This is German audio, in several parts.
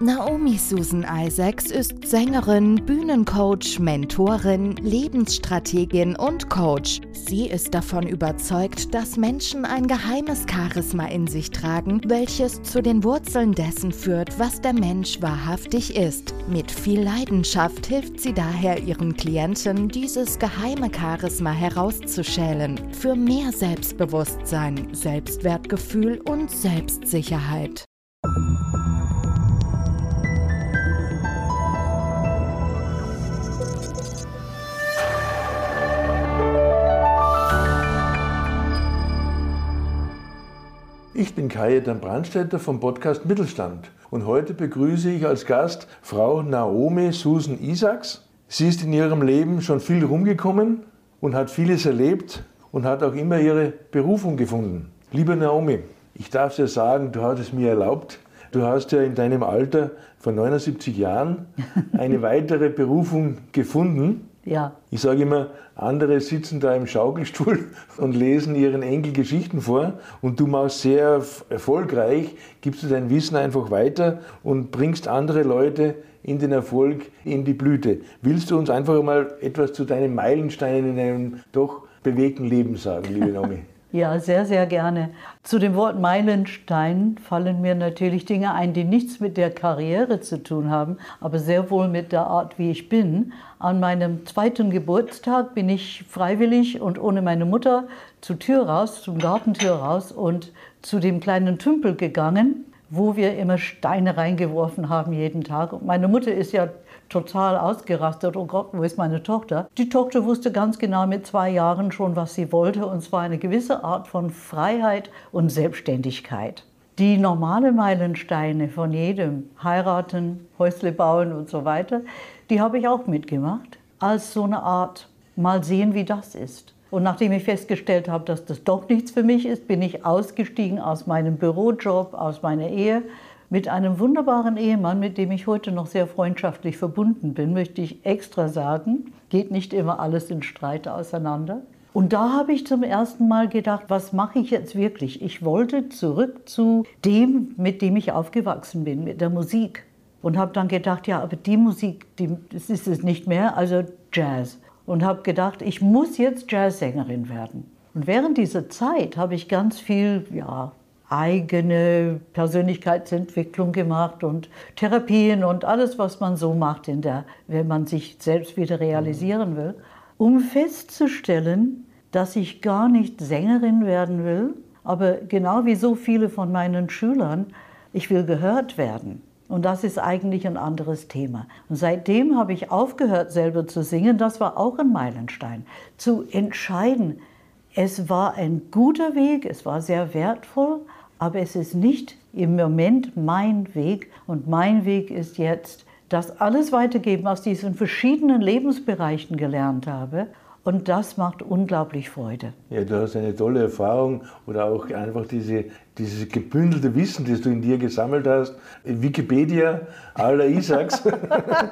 Naomi Susan Isaacs ist Sängerin, Bühnencoach, Mentorin, Lebensstrategin und Coach. Sie ist davon überzeugt, dass Menschen ein geheimes Charisma in sich tragen, welches zu den Wurzeln dessen führt, was der Mensch wahrhaftig ist. Mit viel Leidenschaft hilft sie daher ihren Klienten, dieses geheime Charisma herauszuschälen. Für mehr Selbstbewusstsein, Selbstwertgefühl und Selbstsicherheit. Ich bin Kajetan Brandstätter vom Podcast Mittelstand und heute begrüße ich als Gast Frau Naomi Susan Isaacs. Sie ist in ihrem Leben schon viel rumgekommen und hat vieles erlebt und hat auch immer ihre Berufung gefunden. Liebe Naomi, ich darf dir sagen, du hast es mir erlaubt. Du hast ja in deinem Alter von 79 Jahren eine weitere Berufung gefunden. Ja. Ich sage immer, andere sitzen da im Schaukelstuhl und lesen ihren Enkel Geschichten vor und du machst sehr erfolgreich, gibst du dein Wissen einfach weiter und bringst andere Leute in den Erfolg, in die Blüte. Willst du uns einfach mal etwas zu deinen Meilensteinen in deinem doch bewegten Leben sagen, liebe Naomi? Ja, sehr, sehr gerne. Zu dem Wort Meilenstein fallen mir natürlich Dinge ein, die nichts mit der Karriere zu tun haben, aber sehr wohl mit der Art, wie ich bin. An meinem zweiten Geburtstag bin ich freiwillig und ohne meine Mutter zur Tür raus, zum Gartentür raus und zu dem kleinen Tümpel gegangen, wo wir immer Steine reingeworfen haben jeden Tag. Und meine Mutter ist ja total ausgerastet. Oh Gott, wo ist meine Tochter? Die Tochter wusste ganz genau mit zwei Jahren schon, was sie wollte, und zwar eine gewisse Art von Freiheit und Selbstständigkeit. Die normale Meilensteine von jedem, heiraten, Häusle bauen und so weiter, die habe ich auch mitgemacht, als so eine Art, mal sehen, wie das ist. Und nachdem ich festgestellt habe, dass das doch nichts für mich ist, bin ich ausgestiegen aus meinem Bürojob, aus meiner Ehe, mit einem wunderbaren Ehemann, mit dem ich heute noch sehr freundschaftlich verbunden bin, möchte ich extra sagen. Geht nicht immer alles in Streit auseinander. Und da habe ich zum ersten Mal gedacht, was mache ich jetzt wirklich? Ich wollte zurück zu dem, mit dem ich aufgewachsen bin, mit der Musik. Und habe dann gedacht, ja, aber die Musik, die, das ist es nicht mehr, also Jazz. Und habe gedacht, ich muss jetzt Jazzsängerin werden. Und während dieser Zeit habe ich ganz viel, ja, eigene Persönlichkeitsentwicklung gemacht und Therapien und alles, was man so macht, in der, wenn man sich selbst wieder realisieren will, um festzustellen, dass ich gar nicht Sängerin werden will, aber genau wie so viele von meinen Schülern, ich will gehört werden. Und das ist eigentlich ein anderes Thema. Und seitdem habe ich aufgehört, selber zu singen. Das war auch ein Meilenstein. Zu entscheiden, es war ein guter Weg, es war sehr wertvoll, aber es ist nicht im Moment mein Weg. Und mein Weg ist jetzt, das alles weitergeben, aus diesen verschiedenen Lebensbereichen gelernt habe und das macht unglaublich Freude. Ja, du hast eine tolle Erfahrung oder auch einfach diese, dieses gebündelte Wissen, das du in dir gesammelt hast. Wikipedia aller Isaacs.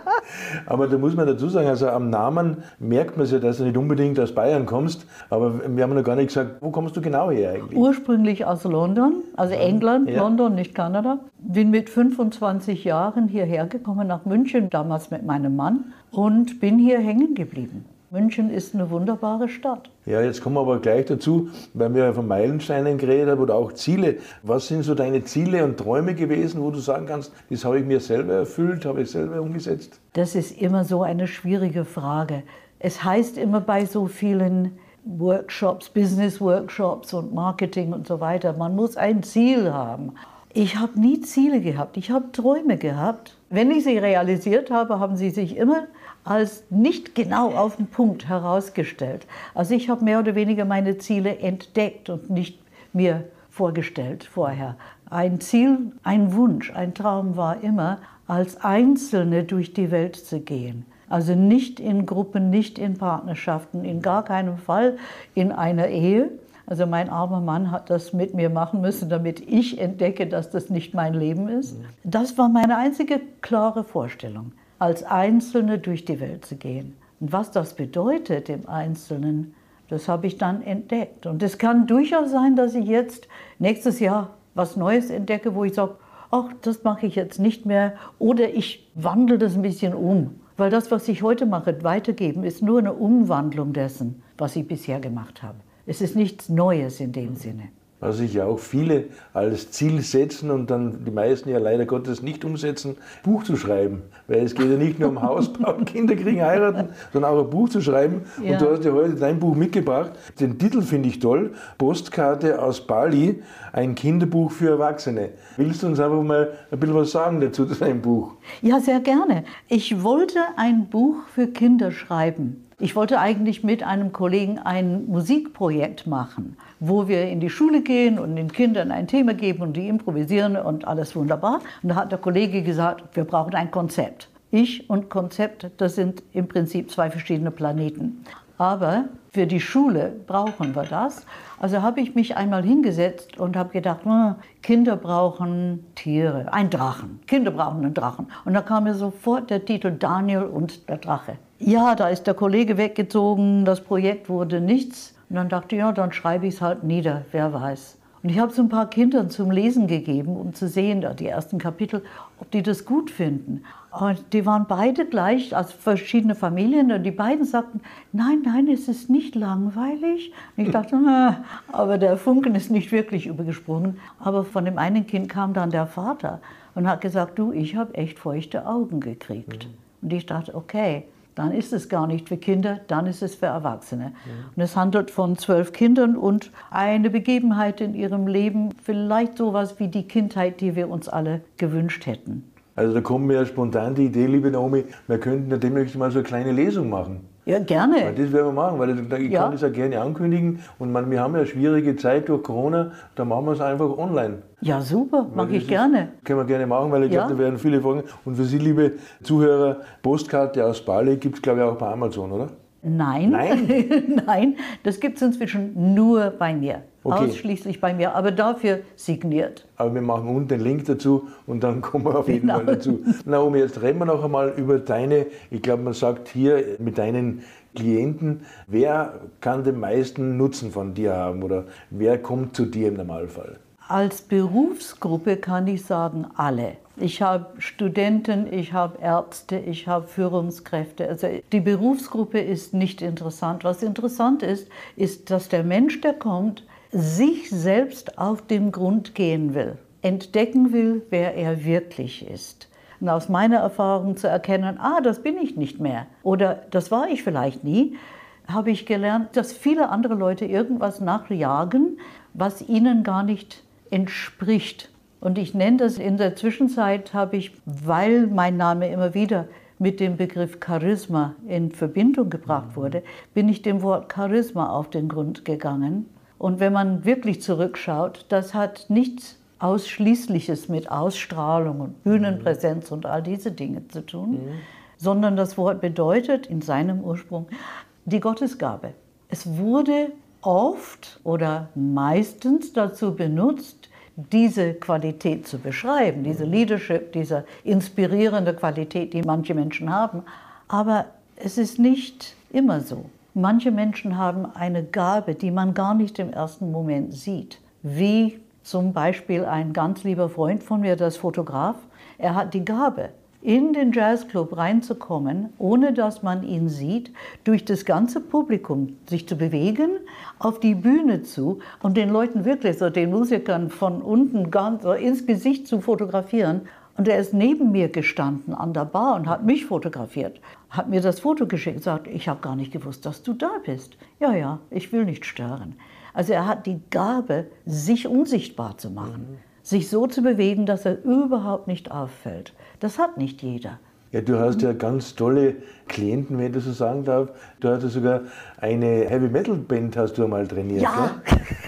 aber da muss man dazu sagen, also am Namen merkt man es ja, dass du nicht unbedingt aus Bayern kommst. Aber wir haben noch gar nicht gesagt, wo kommst du genau her eigentlich? Ursprünglich aus London, also England, ja. London, nicht Kanada. Bin mit 25 Jahren hierher gekommen nach München, damals mit meinem Mann, und bin hier hängen geblieben. München ist eine wunderbare Stadt. Ja, jetzt kommen wir aber gleich dazu, weil wir von Meilensteinen geredet haben oder auch Ziele. Was sind so deine Ziele und Träume gewesen, wo du sagen kannst, das habe ich mir selber erfüllt, habe ich selber umgesetzt? Das ist immer so eine schwierige Frage. Es heißt immer bei so vielen Workshops, Business-Workshops und Marketing und so weiter, man muss ein Ziel haben. Ich habe nie Ziele gehabt, ich habe Träume gehabt. Wenn ich sie realisiert habe, haben sie sich immer als nicht genau auf den Punkt herausgestellt. Also ich habe mehr oder weniger meine Ziele entdeckt und nicht mir vorgestellt vorher. Ein Ziel, ein Wunsch, ein Traum war immer, als Einzelne durch die Welt zu gehen. Also nicht in Gruppen, nicht in Partnerschaften, in gar keinem Fall in einer Ehe. Also mein armer Mann hat das mit mir machen müssen, damit ich entdecke, dass das nicht mein Leben ist. Das war meine einzige klare Vorstellung als Einzelne durch die Welt zu gehen. Und was das bedeutet im Einzelnen, das habe ich dann entdeckt. Und es kann durchaus sein, dass ich jetzt nächstes Jahr was Neues entdecke, wo ich sage, ach, das mache ich jetzt nicht mehr oder ich wandle das ein bisschen um. Weil das, was ich heute mache, weitergeben, ist nur eine Umwandlung dessen, was ich bisher gemacht habe. Es ist nichts Neues in dem Sinne was sich ja auch viele als Ziel setzen und dann die meisten ja leider Gottes nicht umsetzen, Buch zu schreiben. Weil es geht ja nicht nur um Hausbau, Kinder kriegen, heiraten, sondern auch ein Buch zu schreiben. Ja. Und du hast ja heute dein Buch mitgebracht. Den Titel finde ich toll. Postkarte aus Bali, ein Kinderbuch für Erwachsene. Willst du uns einfach mal ein bisschen was sagen dazu zu deinem Buch? Ja, sehr gerne. Ich wollte ein Buch für Kinder schreiben. Ich wollte eigentlich mit einem Kollegen ein Musikprojekt machen, wo wir in die Schule gehen und den Kindern ein Thema geben und die improvisieren und alles wunderbar. Und da hat der Kollege gesagt, wir brauchen ein Konzept. Ich und Konzept, das sind im Prinzip zwei verschiedene Planeten. Aber für die Schule brauchen wir das. Also habe ich mich einmal hingesetzt und habe gedacht, hm, Kinder brauchen Tiere, ein Drachen. Kinder brauchen einen Drachen. Und da kam mir sofort der Titel Daniel und der Drache. Ja, da ist der Kollege weggezogen, das Projekt wurde nichts. Und dann dachte ich, ja, dann schreibe ich es halt nieder, wer weiß. Und ich habe es ein paar Kindern zum Lesen gegeben, um zu sehen, die ersten Kapitel, ob die das gut finden. Und die waren beide gleich, also verschiedene Familien, und die beiden sagten, nein, nein, es ist nicht langweilig. Und ich dachte, na, aber der Funken ist nicht wirklich übergesprungen. Aber von dem einen Kind kam dann der Vater und hat gesagt, du, ich habe echt feuchte Augen gekriegt. Mhm. Und ich dachte, okay, dann ist es gar nicht für Kinder, dann ist es für Erwachsene. Und es handelt von zwölf Kindern und eine Begebenheit in ihrem Leben, vielleicht sowas wie die Kindheit, die wir uns alle gewünscht hätten. Also da kommt mir ja spontan die Idee, liebe Naomi, wir könnten ja demnächst mal so eine kleine Lesung machen. Ja, gerne. Weil das werden wir machen, weil ich ja. kann das ja gerne ankündigen. Und man, wir haben ja eine schwierige Zeit durch Corona, da machen wir es einfach online. Ja, super, mache ich gerne. Können wir gerne machen, weil ich ja. glaube, da werden viele Fragen. Und für Sie, liebe Zuhörer, Postkarte aus Bali gibt es, glaube ich, auch bei Amazon, oder? Nein. Nein? Nein, das gibt es inzwischen nur bei mir. Okay. Ausschließlich bei mir, aber dafür signiert. Aber wir machen unten den Link dazu und dann kommen wir auf jeden genau. Fall dazu. Naomi, jetzt reden wir noch einmal über deine, ich glaube, man sagt hier mit deinen Klienten, wer kann den meisten Nutzen von dir haben oder wer kommt zu dir im Normalfall? Als Berufsgruppe kann ich sagen, alle. Ich habe Studenten, ich habe Ärzte, ich habe Führungskräfte. Also die Berufsgruppe ist nicht interessant. Was interessant ist, ist, dass der Mensch, der kommt, sich selbst auf den Grund gehen will, entdecken will, wer er wirklich ist. Und aus meiner Erfahrung zu erkennen, ah, das bin ich nicht mehr oder das war ich vielleicht nie, habe ich gelernt, dass viele andere Leute irgendwas nachjagen, was ihnen gar nicht entspricht. Und ich nenne das in der Zwischenzeit, habe ich, weil mein Name immer wieder mit dem Begriff Charisma in Verbindung gebracht wurde, bin ich dem Wort Charisma auf den Grund gegangen und wenn man wirklich zurückschaut, das hat nichts Ausschließliches mit Ausstrahlung und Bühnenpräsenz und all diese Dinge zu tun, mhm. sondern das Wort bedeutet in seinem Ursprung die Gottesgabe. Es wurde oft oder meistens dazu benutzt, diese Qualität zu beschreiben, diese Leadership, diese inspirierende Qualität, die manche Menschen haben. Aber es ist nicht immer so. Manche Menschen haben eine Gabe, die man gar nicht im ersten Moment sieht. Wie zum Beispiel ein ganz lieber Freund von mir, das Fotograf. Er hat die Gabe, in den Jazzclub reinzukommen, ohne dass man ihn sieht, durch das ganze Publikum sich zu bewegen, auf die Bühne zu und den Leuten wirklich, so den Musikern von unten ganz so ins Gesicht zu fotografieren und er ist neben mir gestanden an der Bar und hat mich fotografiert, hat mir das Foto geschickt und sagt, ich habe gar nicht gewusst, dass du da bist. Ja, ja, ich will nicht stören. Also er hat die Gabe, sich unsichtbar zu machen, mhm. sich so zu bewegen, dass er überhaupt nicht auffällt. Das hat nicht jeder. Ja, du hast ja ganz tolle Klienten, wenn ich das so sagen darf. Du hast ja sogar eine Heavy Metal Band hast du einmal trainiert. Ja.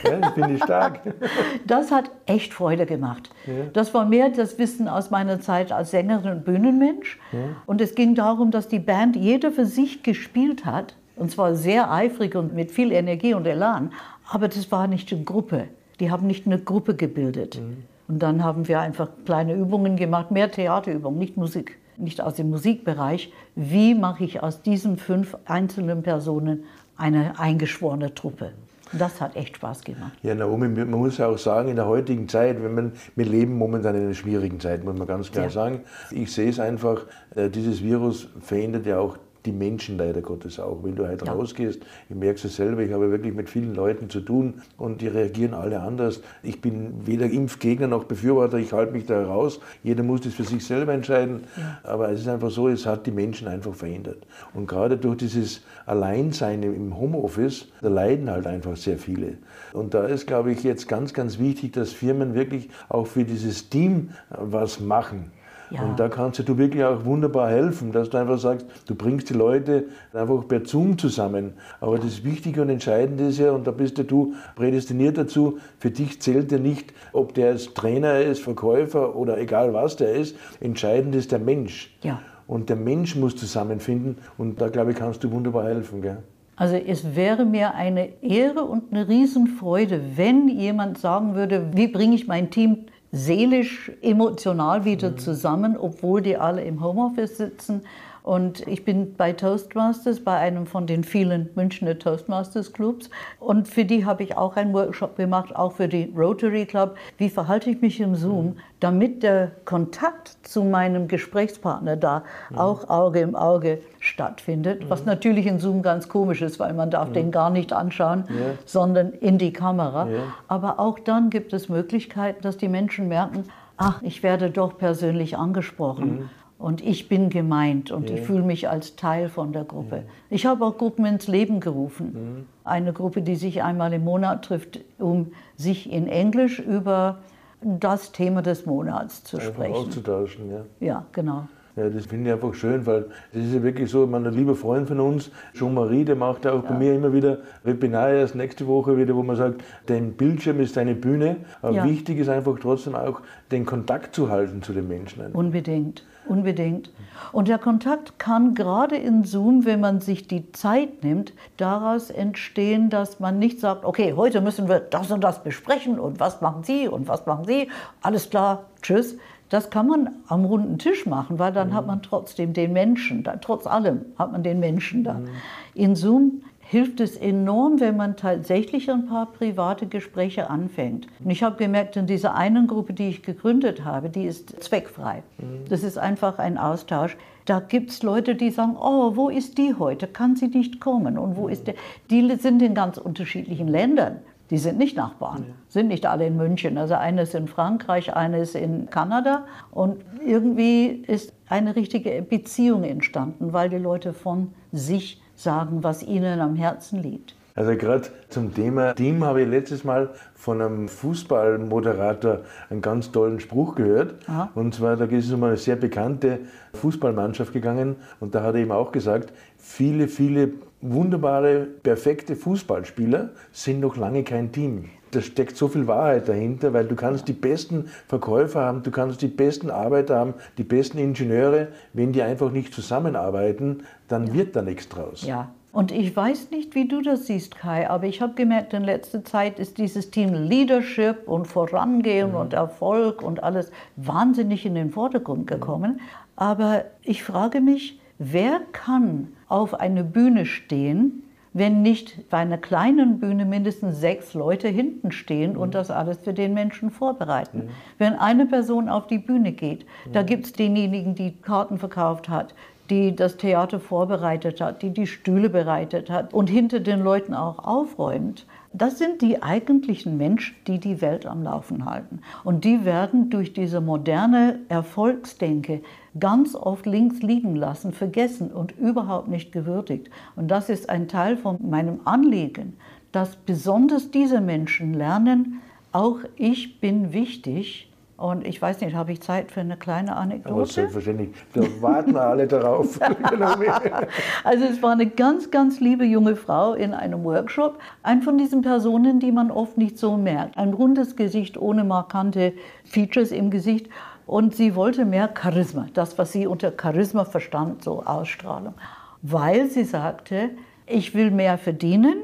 ja das finde ich stark. Das hat echt Freude gemacht. Ja. Das war mehr das Wissen aus meiner Zeit als Sängerin und Bühnenmensch. Ja. Und es ging darum, dass die Band jeder für sich gespielt hat. Und zwar sehr eifrig und mit viel Energie und Elan. Aber das war nicht eine Gruppe. Die haben nicht eine Gruppe gebildet. Mhm. Und dann haben wir einfach kleine Übungen gemacht, mehr Theaterübungen, nicht Musik. Nicht aus dem Musikbereich, wie mache ich aus diesen fünf einzelnen Personen eine eingeschworene Truppe. Das hat echt Spaß gemacht. Ja, Naomi, man muss auch sagen, in der heutigen Zeit, wenn man, wir leben momentan in einer schwierigen Zeit, muss man ganz klar ja. sagen. Ich sehe es einfach, äh, dieses Virus verändert ja auch die Menschen leider Gottes auch. Wenn du halt ja. rausgehst, ich merke es selber, ich habe wirklich mit vielen Leuten zu tun und die reagieren alle anders. Ich bin weder Impfgegner noch Befürworter, ich halte mich da raus. Jeder muss das für sich selber entscheiden. Ja. Aber es ist einfach so, es hat die Menschen einfach verändert. Und gerade durch dieses Alleinsein im Homeoffice, da leiden halt einfach sehr viele. Und da ist, glaube ich, jetzt ganz, ganz wichtig, dass Firmen wirklich auch für dieses Team was machen. Ja. Und da kannst du wirklich auch wunderbar helfen, dass du einfach sagst, du bringst die Leute einfach per Zoom zusammen. Aber das Wichtige und Entscheidende ist ja, und da bist ja du prädestiniert dazu, für dich zählt ja nicht, ob der jetzt Trainer ist, Verkäufer oder egal was der ist. Entscheidend ist der Mensch. Ja. Und der Mensch muss zusammenfinden und da glaube ich, kannst du wunderbar helfen. Gell? Also es wäre mir eine Ehre und eine Riesenfreude, wenn jemand sagen würde, wie bringe ich mein Team seelisch, emotional wieder zusammen, obwohl die alle im Homeoffice sitzen. Und ich bin bei Toastmasters, bei einem von den vielen Münchner Toastmasters Clubs. Und für die habe ich auch einen Workshop gemacht, auch für die Rotary Club. Wie verhalte ich mich im Zoom, damit der Kontakt zu meinem Gesprächspartner da mhm. auch Auge im Auge stattfindet. Mhm. Was natürlich in Zoom ganz komisch ist, weil man darf mhm. den gar nicht anschauen, ja. sondern in die Kamera. Ja. Aber auch dann gibt es Möglichkeiten, dass die Menschen merken, ach, ich werde doch persönlich angesprochen. Und ich bin gemeint und ja. ich fühle mich als Teil von der Gruppe. Ja. Ich habe auch Gruppen ins Leben gerufen. Mhm. Eine Gruppe, die sich einmal im Monat trifft, um sich in Englisch über das Thema des Monats zu Einfach sprechen. Auszutauschen, ja. Ja, genau. Ja, das finde ich einfach schön, weil es ist ja wirklich so, mein lieber Freund von uns, Jean-Marie, der macht ja auch ja. bei mir immer wieder Webinare, erst nächste Woche wieder, wo man sagt, dein Bildschirm ist deine Bühne. Aber ja. wichtig ist einfach trotzdem auch, den Kontakt zu halten zu den Menschen. Unbedingt. Unbedingt. Und der Kontakt kann gerade in Zoom, wenn man sich die Zeit nimmt, daraus entstehen, dass man nicht sagt, okay, heute müssen wir das und das besprechen und was machen Sie und was machen Sie, alles klar, tschüss. Das kann man am runden Tisch machen, weil dann mhm. hat man trotzdem den Menschen, da, trotz allem hat man den Menschen da. Mhm. In Zoom hilft es enorm, wenn man tatsächlich ein paar private Gespräche anfängt. Und ich habe gemerkt, in dieser einen Gruppe, die ich gegründet habe, die ist zweckfrei. Mhm. Das ist einfach ein Austausch. Da gibt es Leute, die sagen, oh, wo ist die heute? Kann sie nicht kommen? Und wo ist der? Die sind in ganz unterschiedlichen Ländern. Die sind nicht Nachbarn, ja. sind nicht alle in München. Also eine ist in Frankreich, eine ist in Kanada. Und irgendwie ist eine richtige Beziehung entstanden, weil die Leute von sich sagen, was ihnen am Herzen liegt. Also gerade zum Thema Team habe ich letztes Mal von einem Fußballmoderator einen ganz tollen Spruch gehört. Aha. Und zwar, da ist es um eine sehr bekannte Fußballmannschaft gegangen und da hat er eben auch gesagt, viele, viele wunderbare, perfekte Fußballspieler sind noch lange kein Team. Da steckt so viel Wahrheit dahinter, weil du kannst die besten Verkäufer haben, du kannst die besten Arbeiter haben, die besten Ingenieure. Wenn die einfach nicht zusammenarbeiten, dann ja. wird da nichts draus. Ja, und ich weiß nicht, wie du das siehst, Kai, aber ich habe gemerkt, in letzter Zeit ist dieses Team Leadership und Vorangehen mhm. und Erfolg und alles wahnsinnig in den Vordergrund gekommen. Mhm. Aber ich frage mich, wer kann auf eine Bühne stehen, wenn nicht bei einer kleinen Bühne mindestens sechs Leute hinten stehen mhm. und das alles für den Menschen vorbereiten. Mhm. Wenn eine Person auf die Bühne geht, da mhm. gibt es denjenigen, die Karten verkauft hat, die das Theater vorbereitet hat, die die Stühle bereitet hat und hinter den Leuten auch aufräumt. Das sind die eigentlichen Menschen, die die Welt am Laufen halten. Und die werden durch diese moderne Erfolgsdenke ganz oft links liegen lassen, vergessen und überhaupt nicht gewürdigt. Und das ist ein Teil von meinem Anliegen, dass besonders diese Menschen lernen, auch ich bin wichtig und ich weiß nicht, habe ich Zeit für eine kleine Anekdote? Aber selbstverständlich. Da warten alle darauf. also es war eine ganz, ganz liebe junge Frau in einem Workshop. Eine von diesen Personen, die man oft nicht so merkt. Ein rundes Gesicht ohne markante Features im Gesicht. Und sie wollte mehr Charisma. Das, was sie unter Charisma verstand, so Ausstrahlung. Weil sie sagte, ich will mehr verdienen,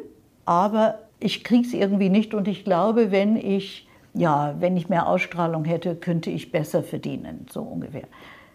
aber ich kriege es irgendwie nicht. Und ich glaube, wenn ich ja, wenn ich mehr Ausstrahlung hätte, könnte ich besser verdienen, so ungefähr.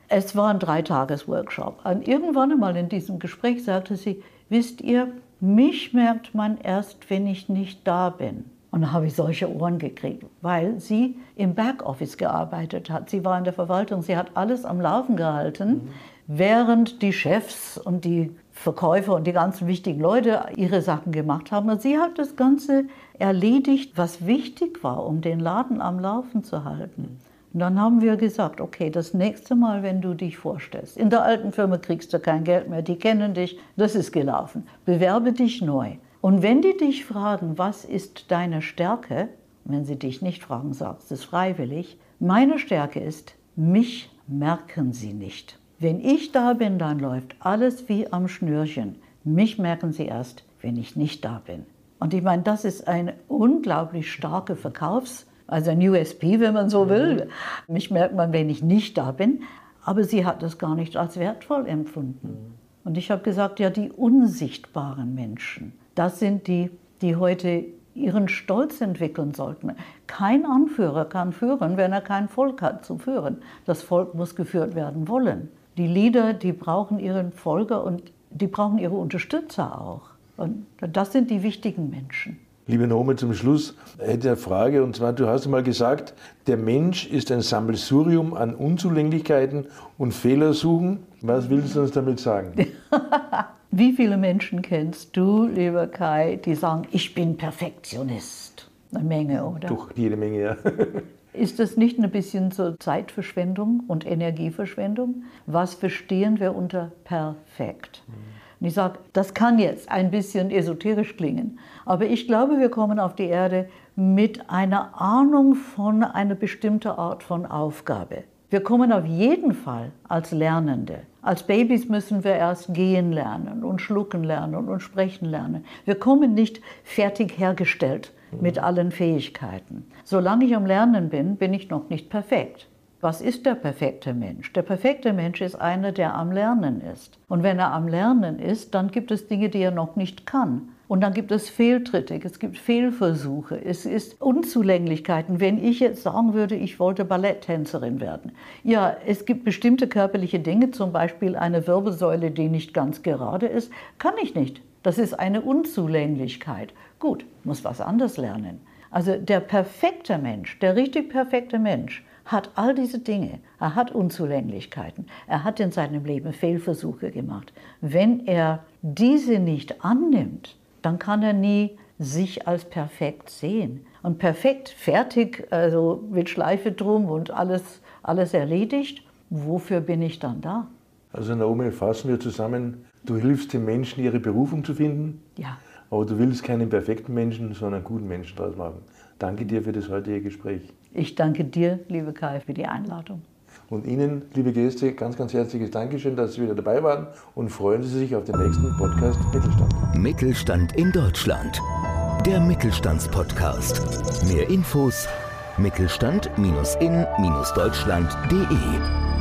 Es war ein Dreitages-Workshop. Und irgendwann einmal in diesem Gespräch sagte sie, wisst ihr, mich merkt man erst, wenn ich nicht da bin. Und dann habe ich solche Ohren gekriegt, weil sie im Backoffice gearbeitet hat. Sie war in der Verwaltung, sie hat alles am Laufen gehalten, mhm. während die Chefs und die Verkäufer und die ganzen wichtigen Leute ihre Sachen gemacht haben. Und sie hat das Ganze erledigt, was wichtig war, um den Laden am Laufen zu halten. Und dann haben wir gesagt, okay, das nächste Mal, wenn du dich vorstellst, in der alten Firma kriegst du kein Geld mehr, die kennen dich, das ist gelaufen. Bewerbe dich neu. Und wenn die dich fragen, was ist deine Stärke, wenn sie dich nicht fragen, sagst es freiwillig, meine Stärke ist, mich merken sie nicht. Wenn ich da bin, dann läuft alles wie am Schnürchen. Mich merken sie erst, wenn ich nicht da bin. Und ich meine, das ist eine unglaublich starke Verkaufs- also ein USP, wenn man so will. Mich merkt man, wenn ich nicht da bin. Aber sie hat das gar nicht als wertvoll empfunden. Und ich habe gesagt, ja, die unsichtbaren Menschen, das sind die, die heute ihren Stolz entwickeln sollten. Kein Anführer kann führen, wenn er kein Volk hat zu führen. Das Volk muss geführt werden wollen. Die Leader, die brauchen ihren Folger und die brauchen ihre Unterstützer auch. Und das sind die wichtigen Menschen. Liebe Nome, zum Schluss hätte eine Frage, und zwar, du hast einmal gesagt, der Mensch ist ein Sammelsurium an Unzulänglichkeiten und Fehlersuchen. Was willst du uns damit sagen? Wie viele Menschen kennst du, lieber Kai, die sagen, ich bin Perfektionist? Eine Menge, oder? Doch, jede Menge, ja. Ist das nicht ein bisschen so Zeitverschwendung und Energieverschwendung? Was verstehen wir unter perfekt? Und ich sage, das kann jetzt ein bisschen esoterisch klingen, aber ich glaube, wir kommen auf die Erde mit einer Ahnung von einer bestimmten Art von Aufgabe. Wir kommen auf jeden Fall als Lernende. Als Babys müssen wir erst gehen lernen und schlucken lernen und sprechen lernen. Wir kommen nicht fertig hergestellt mit allen Fähigkeiten. Solange ich am Lernen bin, bin ich noch nicht perfekt. Was ist der perfekte Mensch? Der perfekte Mensch ist einer, der am Lernen ist. Und wenn er am Lernen ist, dann gibt es Dinge, die er noch nicht kann. Und dann gibt es Fehltritte, es gibt Fehlversuche, es ist Unzulänglichkeiten. Wenn ich jetzt sagen würde, ich wollte Balletttänzerin werden. Ja, es gibt bestimmte körperliche Dinge, zum Beispiel eine Wirbelsäule, die nicht ganz gerade ist, kann ich nicht. Das ist eine Unzulänglichkeit. Gut, muss was anderes lernen. Also der perfekte Mensch, der richtig perfekte Mensch, hat all diese Dinge. Er hat Unzulänglichkeiten. Er hat in seinem Leben Fehlversuche gemacht. Wenn er diese nicht annimmt, dann kann er nie sich als perfekt sehen. Und perfekt, fertig, also mit Schleife drum und alles, alles erledigt, wofür bin ich dann da? Also Naomi, fassen wir zusammen, du hilfst den Menschen, ihre Berufung zu finden. Ja. Aber du willst keinen perfekten Menschen, sondern einen guten Menschen daraus machen. Danke dir für das heutige Gespräch. Ich danke dir, liebe Kai, für die Einladung. Und Ihnen, liebe Gäste, ganz, ganz herzliches Dankeschön, dass Sie wieder dabei waren und freuen Sie sich auf den nächsten Podcast Mittelstand. Mittelstand in Deutschland. Der Mittelstandspodcast. Mehr Infos mittelstand-in-deutschland.de